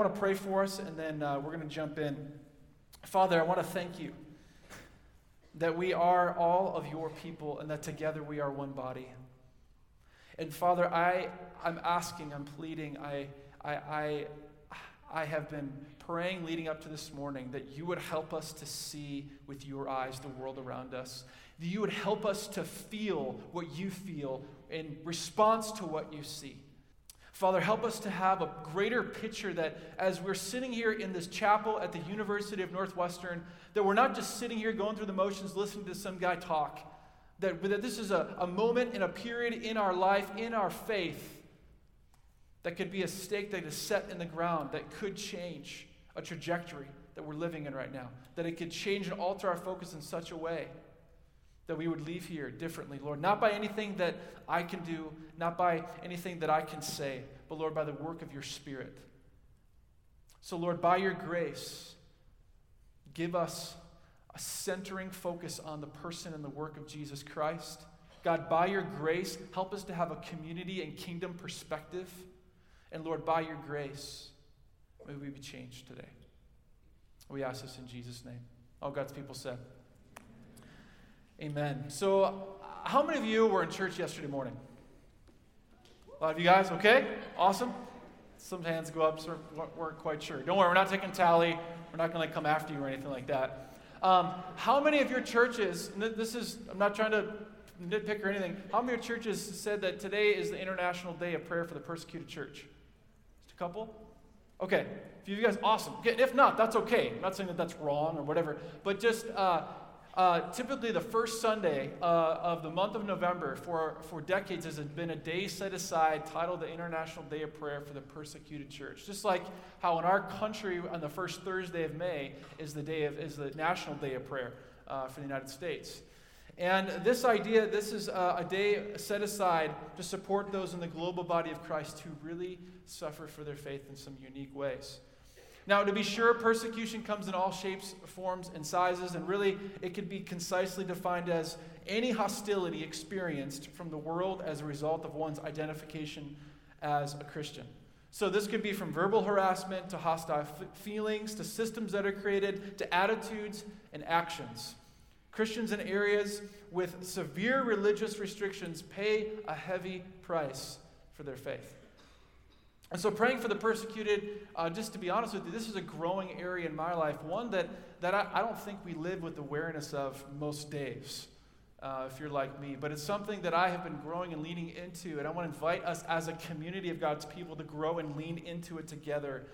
Want to pray for us, and then uh, we're going to jump in. Father, I want to thank you that we are all of your people and that together we are one body. And Father, I, I'm asking, I'm pleading, I, I, I, I have been praying leading up to this morning that you would help us to see with your eyes the world around us. That you would help us to feel what you feel in response to what you see. Father, help us to have a greater picture that as we're sitting here in this chapel at the University of Northwestern, that we're not just sitting here going through the motions, listening to some guy talk, that, that this is a, a moment in a period in our life, in our faith, that could be a stake that is set in the ground that could change a trajectory that we're living in right now, that it could change and alter our focus in such a way that we would leave here differently, Lord. Not by anything that I can do, not by anything that I can say, but Lord, by the work of your Spirit. So, Lord, by your grace, give us a centering focus on the person and the work of Jesus Christ. God, by your grace, help us to have a community and kingdom perspective. And Lord, by your grace, may we be changed today. We ask this in Jesus' name. All God's people said. Amen. So, how many of you were in church yesterday morning? A lot of you guys, okay? Awesome. Some hands go up, so weren't quite sure. Don't worry, we're not taking tally. We're not going to come after you or anything like that. Um, how many of your churches, this is, I'm not trying to nitpick or anything, how many of your churches said that today is the International Day of Prayer for the Persecuted Church? Just a couple? Okay. If you guys, awesome. If not, that's okay. I'm not saying that that's wrong or whatever, but just uh, uh, typically, the first Sunday uh, of the month of November for, for decades has been a day set aside titled the International Day of Prayer for the Persecuted Church. Just like how in our country on the first Thursday of May is the day of is the National Day of Prayer uh, for the United States. And this idea, this is a, a day set aside to support those in the global body of Christ who really suffer for their faith in some unique ways. Now, to be sure, persecution comes in all shapes, forms, and sizes, and really it could be concisely defined as any hostility experienced from the world as a result of one's identification as a Christian. So, this could be from verbal harassment to hostile f- feelings to systems that are created to attitudes and actions. Christians in areas with severe religious restrictions pay a heavy price for their faith. And so, praying for the persecuted, uh, just to be honest with you, this is a growing area in my life, one that, that I, I don't think we live with awareness of most days, uh, if you're like me. But it's something that I have been growing and leaning into, and I want to invite us as a community of God's people to grow and lean into it together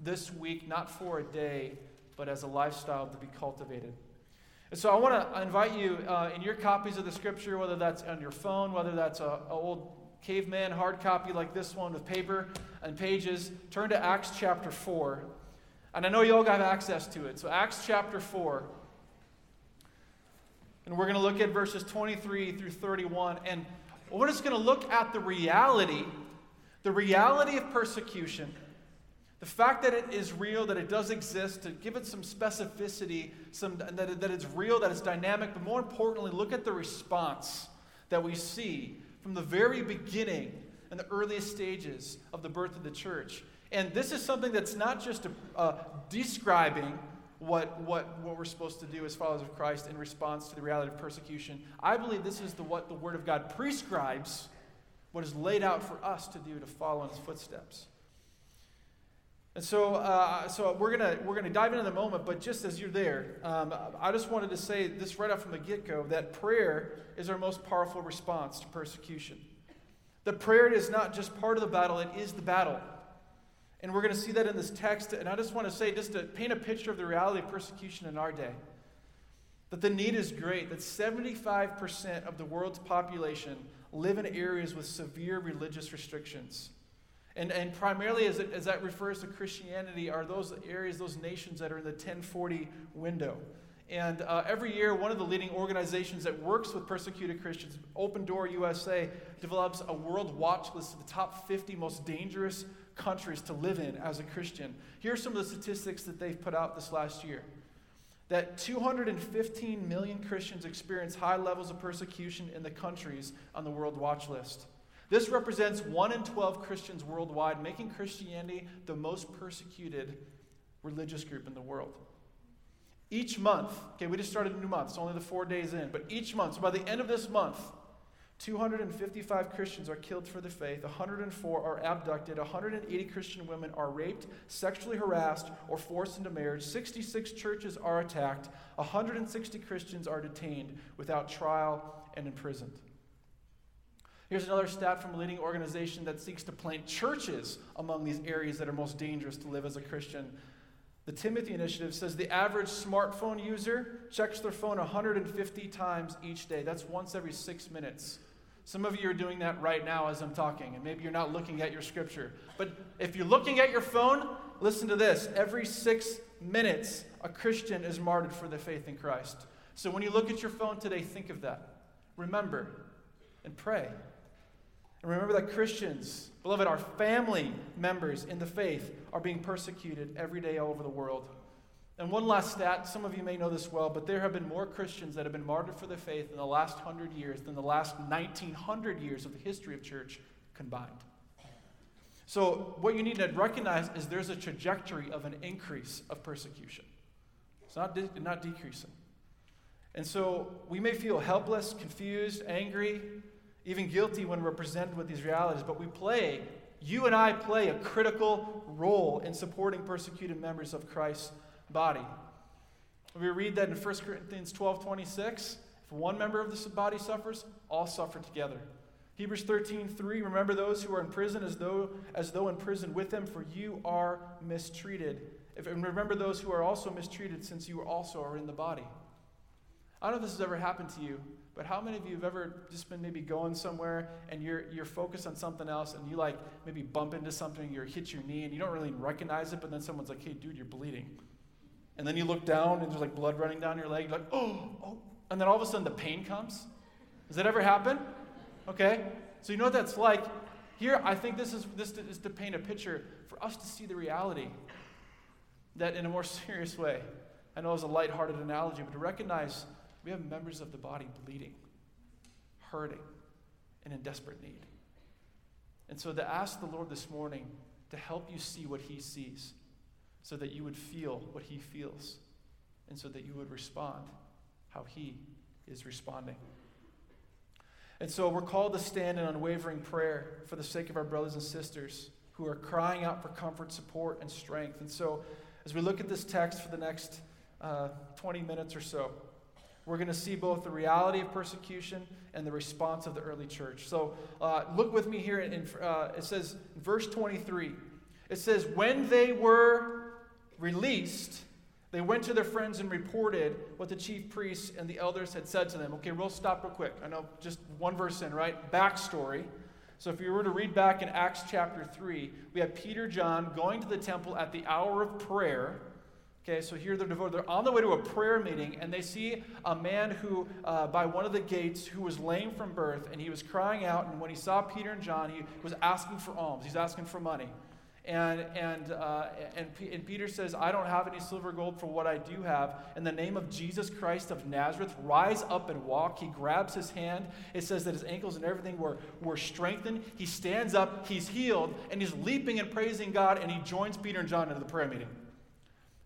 this week, not for a day, but as a lifestyle to be cultivated. And so, I want to invite you uh, in your copies of the scripture, whether that's on your phone, whether that's an old caveman hard copy like this one with paper and pages, turn to Acts chapter 4. And I know you all got access to it. So, Acts chapter 4. And we're going to look at verses 23 through 31. And we're just going to look at the reality, the reality of persecution, the fact that it is real, that it does exist, to give it some specificity, some, that, that it's real, that it's dynamic, but more importantly, look at the response that we see from the very beginning and the earliest stages of the birth of the church. And this is something that's not just a, uh, describing what, what, what we're supposed to do as followers of Christ in response to the reality of persecution. I believe this is the, what the Word of God prescribes, what is laid out for us to do to follow in His footsteps. And so, uh, so we're gonna we're gonna dive into the moment. But just as you're there, um, I just wanted to say this right off from the get-go that prayer is our most powerful response to persecution. The prayer is not just part of the battle; it is the battle. And we're going to see that in this text. And I just want to say, just to paint a picture of the reality of persecution in our day, that the need is great. That 75% of the world's population live in areas with severe religious restrictions. And, and primarily, as, it, as that refers to Christianity, are those areas, those nations that are in the 1040 window. And uh, every year, one of the leading organizations that works with persecuted Christians, Open Door USA, develops a world watch list of the top 50 most dangerous countries to live in as a Christian. Here are some of the statistics that they've put out this last year that 215 million Christians experience high levels of persecution in the countries on the world watch list. This represents 1 in 12 Christians worldwide, making Christianity the most persecuted religious group in the world. Each month, okay, we just started a new month, it's only the four days in, but each month, so by the end of this month, 255 Christians are killed for the faith, 104 are abducted, 180 Christian women are raped, sexually harassed, or forced into marriage, 66 churches are attacked, 160 Christians are detained without trial and imprisoned. Here's another stat from a leading organization that seeks to plant churches among these areas that are most dangerous to live as a Christian. The Timothy Initiative says the average smartphone user checks their phone 150 times each day. That's once every six minutes. Some of you are doing that right now as I'm talking, and maybe you're not looking at your scripture. But if you're looking at your phone, listen to this. Every six minutes, a Christian is martyred for the faith in Christ. So when you look at your phone today, think of that. Remember and pray. And remember that Christians, beloved, our family members in the faith are being persecuted every day all over the world. And one last stat, some of you may know this well, but there have been more Christians that have been martyred for the faith in the last 100 years than the last 1900 years of the history of church combined. So, what you need to recognize is there's a trajectory of an increase of persecution. It's not, de- not decreasing. And so, we may feel helpless, confused, angry, even guilty when we're presented with these realities, but we play, you and I play a critical role in supporting persecuted members of Christ's body. We read that in 1 Corinthians 12 26. If one member of the body suffers, all suffer together. Hebrews 13 3. Remember those who are in prison as though, as though in prison with them, for you are mistreated. If, and remember those who are also mistreated, since you also are in the body. I don't know if this has ever happened to you, but how many of you have ever just been maybe going somewhere and you're, you're focused on something else and you like maybe bump into something, you hit your knee and you don't really recognize it, but then someone's like, hey, dude, you're bleeding. And then you look down and there's like blood running down your leg. You're like, oh, oh. And then all of a sudden the pain comes. Does that ever happen? Okay. So you know what that's like. Here, I think this is, this is to paint a picture for us to see the reality that in a more serious way. I know it's a lighthearted analogy, but to recognize we have members of the body bleeding, hurting, and in desperate need. And so to ask the Lord this morning to help you see what He sees, so that you would feel what He feels, and so that you would respond how He is responding. And so we're called to stand in unwavering prayer for the sake of our brothers and sisters who are crying out for comfort, support, and strength. And so as we look at this text for the next uh, 20 minutes or so, we're going to see both the reality of persecution and the response of the early church. So uh, look with me here. In, uh, it says, verse 23, it says, When they were released, they went to their friends and reported what the chief priests and the elders had said to them. Okay, we'll stop real quick. I know just one verse in, right? Backstory. So if you were to read back in Acts chapter 3, we have Peter, John going to the temple at the hour of prayer Okay, so here they're devoted. They're on the way to a prayer meeting, and they see a man who, uh, by one of the gates, who was lame from birth, and he was crying out. And when he saw Peter and John, he was asking for alms. He's asking for money. And, and, uh, and, P- and Peter says, I don't have any silver or gold for what I do have. In the name of Jesus Christ of Nazareth, rise up and walk. He grabs his hand. It says that his ankles and everything were, were strengthened. He stands up, he's healed, and he's leaping and praising God, and he joins Peter and John into the prayer meeting.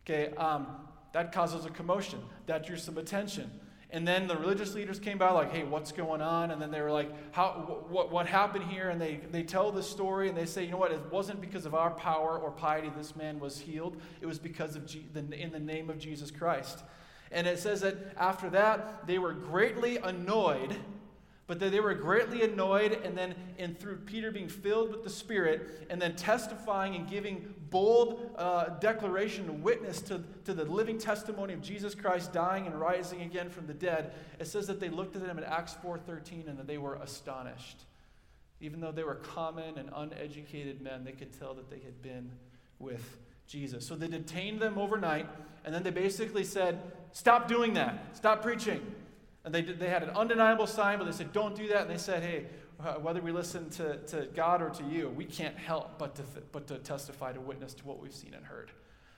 Okay, um, that causes a commotion. That drew some attention. And then the religious leaders came by, like, hey, what's going on? And then they were like, How, what, what happened here? And they, they tell the story and they say, you know what? It wasn't because of our power or piety this man was healed. It was because of the, in the name of Jesus Christ. And it says that after that, they were greatly annoyed but that they were greatly annoyed, and then and through Peter being filled with the Spirit, and then testifying and giving bold uh, declaration and witness to, to the living testimony of Jesus Christ dying and rising again from the dead, it says that they looked at them in Acts 4.13 and that they were astonished. Even though they were common and uneducated men, they could tell that they had been with Jesus. So they detained them overnight, and then they basically said, Stop doing that. Stop preaching. And they, did, they had an undeniable sign, but they said, don't do that. And they said, hey, uh, whether we listen to, to God or to you, we can't help but to, but to testify to witness to what we've seen and heard.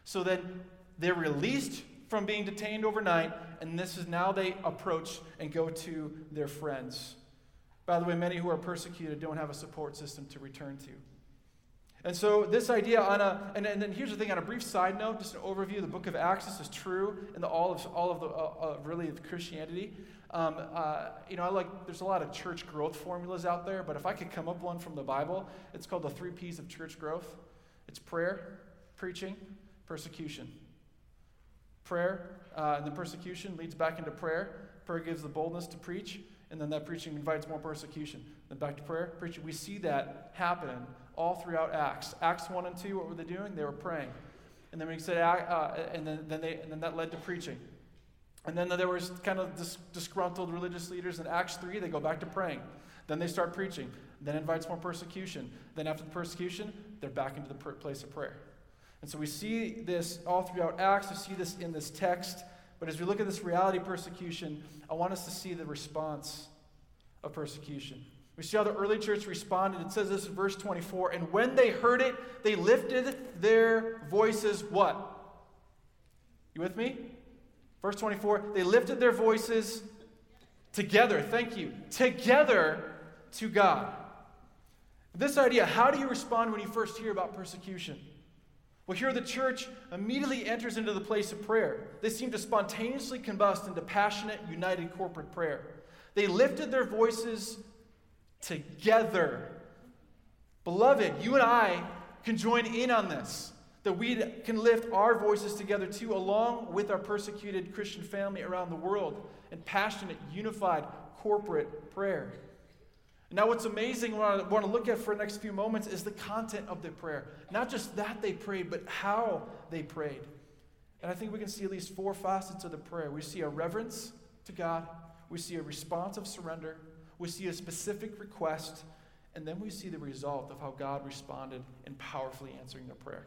So then they're released from being detained overnight, and this is now they approach and go to their friends. By the way, many who are persecuted don't have a support system to return to. And so, this idea on a, and, and then here's the thing on a brief side note, just an overview the book of Acts, this is true in the, all of, all of the, uh, uh, really, of Christianity. Um, uh, you know, I like, there's a lot of church growth formulas out there, but if I could come up one from the Bible, it's called the three P's of church growth it's prayer, preaching, persecution. Prayer uh, and then persecution leads back into prayer. Prayer gives the boldness to preach, and then that preaching invites more persecution. Then back to prayer, preaching. We see that happen all throughout Acts. Acts 1 and 2, what were they doing? They were praying. And then we said, uh, and, then, then they, and then that led to preaching. And then there was kind of dis- disgruntled religious leaders in Acts 3, they go back to praying. Then they start preaching. Then invites more persecution. Then after the persecution, they're back into the place of prayer. And so we see this all throughout Acts. We see this in this text. But as we look at this reality persecution, I want us to see the response of persecution. We see how the early church responded. It says this in verse 24. And when they heard it, they lifted their voices. What? You with me? Verse 24. They lifted their voices together. Thank you. Together to God. This idea how do you respond when you first hear about persecution? Well, here the church immediately enters into the place of prayer. They seem to spontaneously combust into passionate, united corporate prayer. They lifted their voices together. Beloved, you and I can join in on this, that we can lift our voices together too, along with our persecuted Christian family around the world in passionate, unified, corporate prayer. Now, what's amazing, what I want to look at for the next few moments, is the content of their prayer. Not just that they prayed, but how they prayed. And I think we can see at least four facets of the prayer. We see a reverence to God, we see a response of surrender, we see a specific request, and then we see the result of how God responded in powerfully answering their prayer.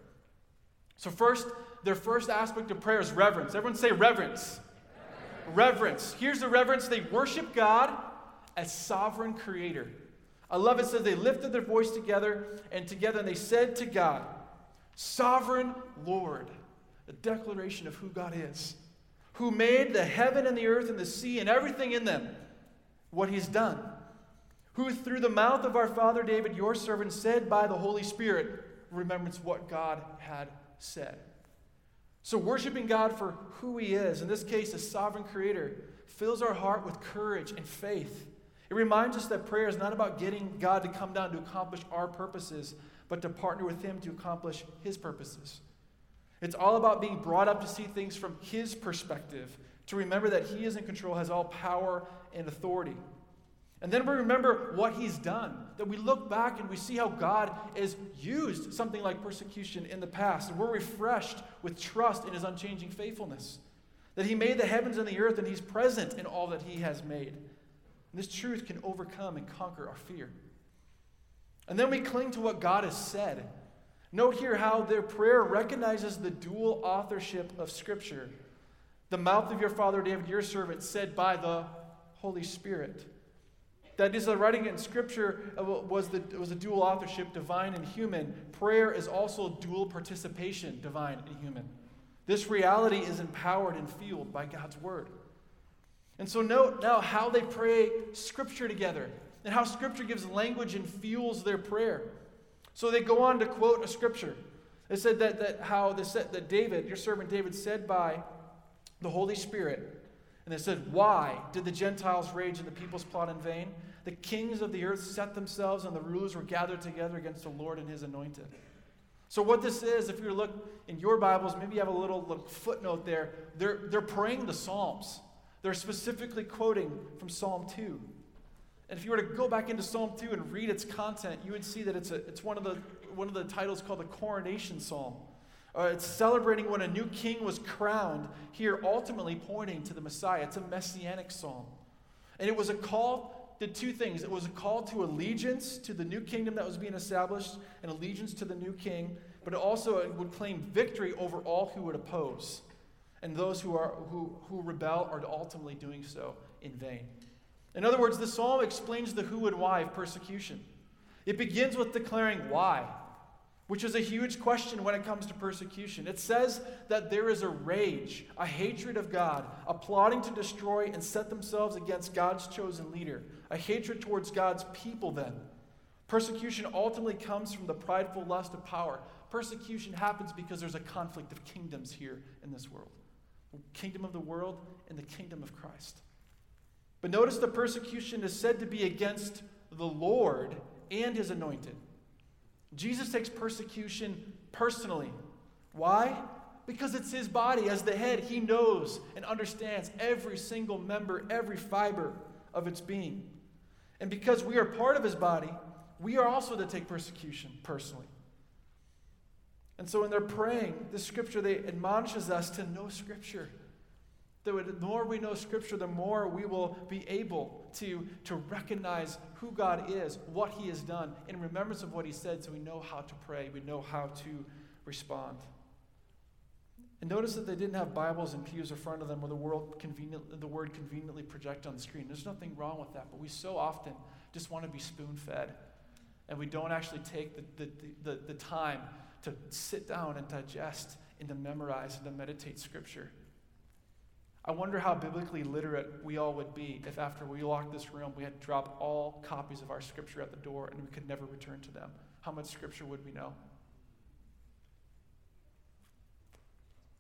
So, first, their first aspect of prayer is reverence. Everyone say reverence. Reverence. reverence. Here's the reverence they worship God as sovereign creator. I love it says they lifted their voice together and together and they said to God, Sovereign Lord, a declaration of who God is, who made the heaven and the earth and the sea and everything in them, what he's done, who through the mouth of our father David, your servant, said by the Holy Spirit, remembrance what God had said. So, worshiping God for who he is, in this case, a sovereign creator, fills our heart with courage and faith it reminds us that prayer is not about getting God to come down to accomplish our purposes, but to partner with Him to accomplish His purposes. It's all about being brought up to see things from His perspective, to remember that He is in control, has all power and authority. And then we remember what He's done, that we look back and we see how God has used something like persecution in the past, and we're refreshed with trust in His unchanging faithfulness. That He made the heavens and the earth, and He's present in all that He has made. And this truth can overcome and conquer our fear. And then we cling to what God has said. Note here how their prayer recognizes the dual authorship of Scripture. The mouth of your father David, your servant, said by the Holy Spirit. That is, the writing in Scripture was, the, was a dual authorship, divine and human. Prayer is also dual participation, divine and human. This reality is empowered and fueled by God's Word. And so, note now how they pray Scripture together and how Scripture gives language and fuels their prayer. So they go on to quote a Scripture. They said that, that how they said that David, your servant David, said by the Holy Spirit, and they said, Why did the Gentiles rage and the peoples plot in vain? The kings of the earth set themselves, and the rulers were gathered together against the Lord and his anointed. So, what this is, if you look in your Bibles, maybe you have a little, little footnote there. They're, they're praying the Psalms. They're specifically quoting from Psalm 2. And if you were to go back into Psalm 2 and read its content, you would see that it's, a, it's one, of the, one of the titles called the Coronation Psalm. Uh, it's celebrating when a new king was crowned, here ultimately pointing to the Messiah. It's a messianic psalm. And it was a call to two things it was a call to allegiance to the new kingdom that was being established, and allegiance to the new king, but it also would claim victory over all who would oppose and those who, are, who, who rebel are ultimately doing so in vain. In other words, the psalm explains the who and why of persecution. It begins with declaring why. which is a huge question when it comes to persecution. It says that there is a rage, a hatred of God, a plotting to destroy and set themselves against God's chosen leader, a hatred towards God's people, then. Persecution ultimately comes from the prideful lust of power. Persecution happens because there's a conflict of kingdoms here in this world kingdom of the world and the kingdom of Christ. But notice the persecution is said to be against the Lord and his anointed. Jesus takes persecution personally. Why? Because it's his body. As the head, he knows and understands every single member, every fiber of its being. And because we are part of his body, we are also to take persecution personally. And so when they're praying, the scripture, they admonishes us to know scripture. The more we know Scripture, the more we will be able to, to recognize who God is, what He has done, in remembrance of what He said, so we know how to pray, we know how to respond. And notice that they didn't have Bibles and pews in front of them where the, world convenient, the word conveniently projected on the screen. There's nothing wrong with that, but we so often just want to be spoon fed. And we don't actually take the, the, the, the time to sit down and digest and to memorize and to meditate Scripture. I wonder how biblically literate we all would be if after we locked this room, we had to drop all copies of our scripture at the door and we could never return to them. How much scripture would we know?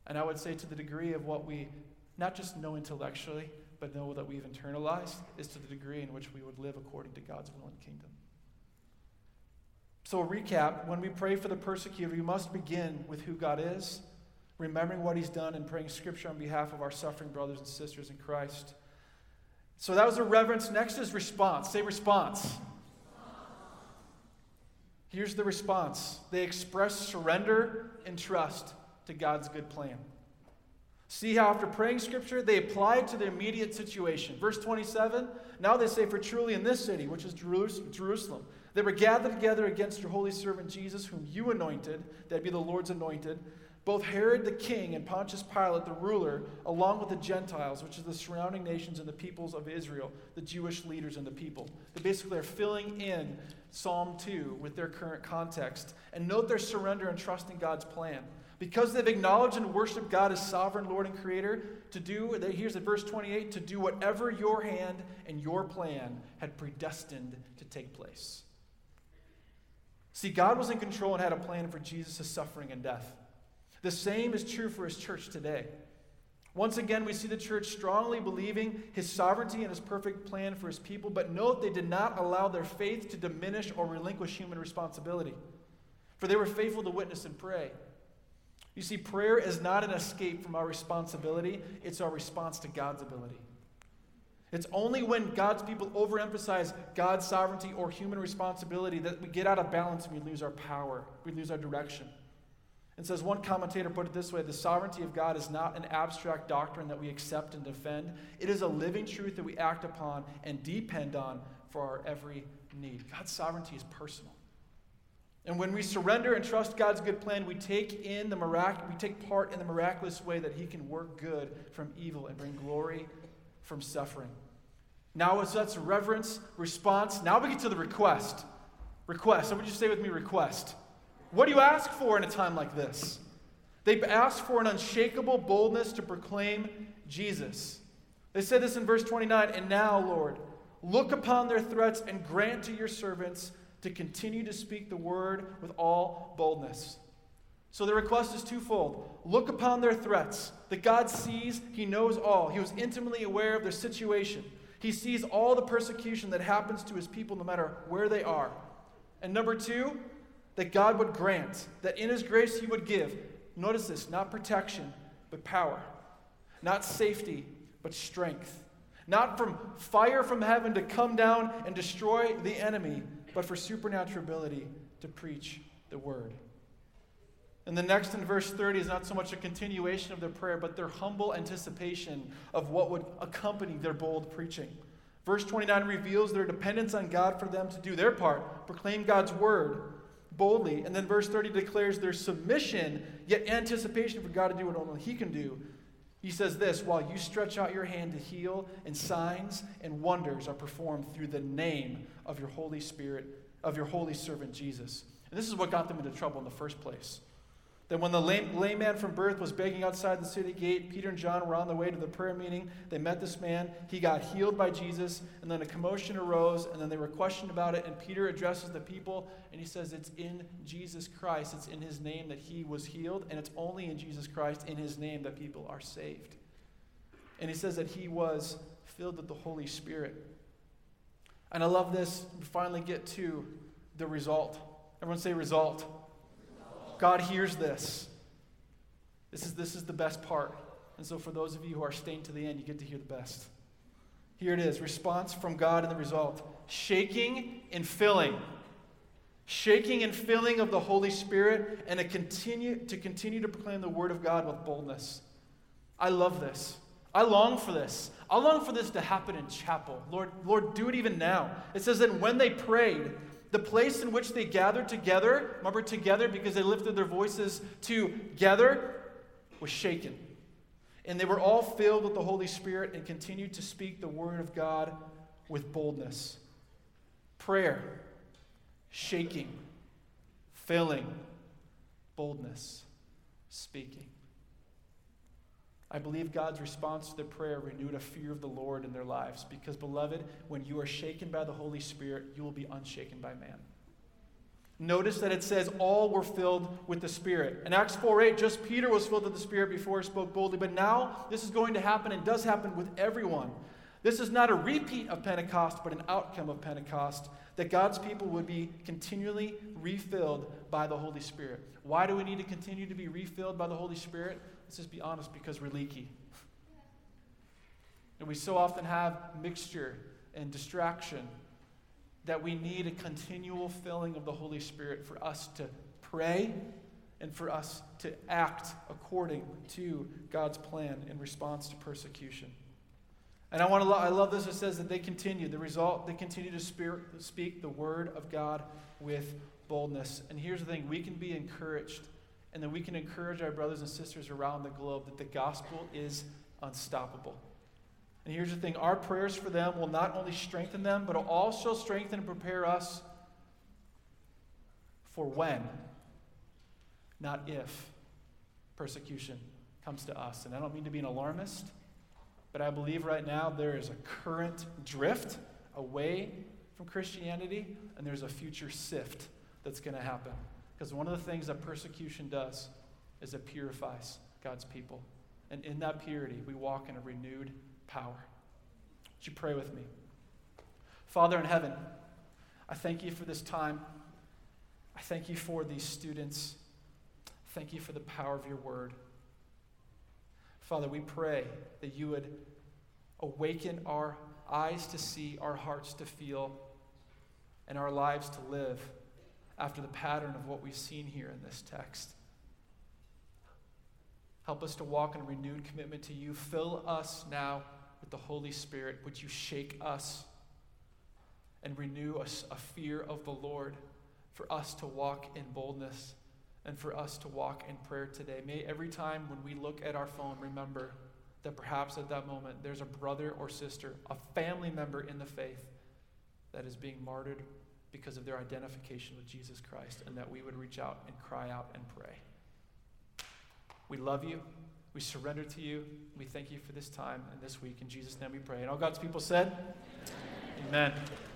And I would say to the degree of what we not just know intellectually, but know that we've internalized, is to the degree in which we would live according to God's will and kingdom. So, a recap when we pray for the persecuted, we must begin with who God is remembering what he's done and praying scripture on behalf of our suffering brothers and sisters in Christ. So that was the reverence. Next is response. Say response. Here's the response they express surrender and trust to God's good plan. See how, after praying scripture, they apply it to the immediate situation. Verse 27 Now they say, For truly in this city, which is Jerusalem, they were gathered together against your holy servant Jesus, whom you anointed, that be the Lord's anointed both Herod the king and Pontius Pilate the ruler, along with the Gentiles, which is the surrounding nations and the peoples of Israel, the Jewish leaders and the people. They basically are filling in Psalm 2 with their current context. And note their surrender and trust in God's plan. Because they've acknowledged and worshiped God as sovereign Lord and Creator, to do, here's at verse 28, to do whatever your hand and your plan had predestined to take place. See, God was in control and had a plan for Jesus' suffering and death. The same is true for his church today. Once again, we see the church strongly believing his sovereignty and his perfect plan for his people, but note they did not allow their faith to diminish or relinquish human responsibility, for they were faithful to witness and pray. You see, prayer is not an escape from our responsibility, it's our response to God's ability. It's only when God's people overemphasize God's sovereignty or human responsibility that we get out of balance and we lose our power, we lose our direction. And says one commentator put it this way the sovereignty of God is not an abstract doctrine that we accept and defend, it is a living truth that we act upon and depend on for our every need. God's sovereignty is personal. And when we surrender and trust God's good plan, we take in the mirac- we take part in the miraculous way that He can work good from evil and bring glory from suffering. Now, as that's reverence, response, now we get to the request. Request. So would you say with me, request? What do you ask for in a time like this? They asked for an unshakable boldness to proclaim Jesus. They said this in verse 29 And now, Lord, look upon their threats and grant to your servants to continue to speak the word with all boldness. So the request is twofold. Look upon their threats. That God sees, He knows all. He was intimately aware of their situation. He sees all the persecution that happens to His people no matter where they are. And number two, that God would grant, that in His grace He would give. Notice this not protection, but power. Not safety, but strength. Not from fire from heaven to come down and destroy the enemy, but for supernatural ability to preach the word. And the next in verse 30 is not so much a continuation of their prayer, but their humble anticipation of what would accompany their bold preaching. Verse 29 reveals their dependence on God for them to do their part, proclaim God's word, boldly. And then verse 30 declares their submission, yet anticipation for God to do what only He can do. He says this while you stretch out your hand to heal, and signs and wonders are performed through the name of your Holy Spirit, of your holy servant Jesus. And this is what got them into trouble in the first place. That when the lame, lame, man from birth was begging outside the city gate, Peter and John were on the way to the prayer meeting. They met this man. He got healed by Jesus, and then a commotion arose, and then they were questioned about it. And Peter addresses the people, and he says, It's in Jesus Christ, it's in his name that he was healed, and it's only in Jesus Christ, in his name, that people are saved. And he says that he was filled with the Holy Spirit. And I love this. We finally get to the result. Everyone say result. God hears this. This is, this is the best part. And so, for those of you who are staying to the end, you get to hear the best. Here it is response from God and the result shaking and filling. Shaking and filling of the Holy Spirit and a continue, to continue to proclaim the Word of God with boldness. I love this. I long for this. I long for this to happen in chapel. Lord, Lord, do it even now. It says that when they prayed, the place in which they gathered together, remember together because they lifted their voices together, was shaken. And they were all filled with the Holy Spirit and continued to speak the word of God with boldness. Prayer, shaking, filling, boldness, speaking. I believe God's response to their prayer renewed a fear of the Lord in their lives because, beloved, when you are shaken by the Holy Spirit, you will be unshaken by man. Notice that it says all were filled with the Spirit. In Acts 4 8, just Peter was filled with the Spirit before he spoke boldly. But now this is going to happen and does happen with everyone. This is not a repeat of Pentecost, but an outcome of Pentecost, that God's people would be continually refilled by the Holy Spirit. Why do we need to continue to be refilled by the Holy Spirit? Let's just be honest because we're leaky. And we so often have mixture and distraction that we need a continual filling of the Holy Spirit for us to pray and for us to act according to God's plan in response to persecution. And I want to lo- I love this. It says that they continue. The result, they continue to speak the word of God with boldness. And here's the thing we can be encouraged and that we can encourage our brothers and sisters around the globe that the gospel is unstoppable. And here's the thing our prayers for them will not only strengthen them, but will also strengthen and prepare us for when, not if, persecution comes to us. And I don't mean to be an alarmist, but I believe right now there is a current drift away from Christianity, and there's a future sift that's going to happen. Because one of the things that persecution does is it purifies God's people. And in that purity, we walk in a renewed power. Would you pray with me? Father in heaven, I thank you for this time. I thank you for these students. Thank you for the power of your word. Father, we pray that you would awaken our eyes to see, our hearts to feel, and our lives to live after the pattern of what we've seen here in this text. Help us to walk in a renewed commitment to you. Fill us now with the Holy Spirit. Would you shake us and renew us a fear of the Lord for us to walk in boldness and for us to walk in prayer today? May every time when we look at our phone, remember that perhaps at that moment there's a brother or sister, a family member in the faith that is being martyred because of their identification with Jesus Christ, and that we would reach out and cry out and pray. We love you. We surrender to you. We thank you for this time and this week. In Jesus' name we pray. And all God's people said, Amen. Amen.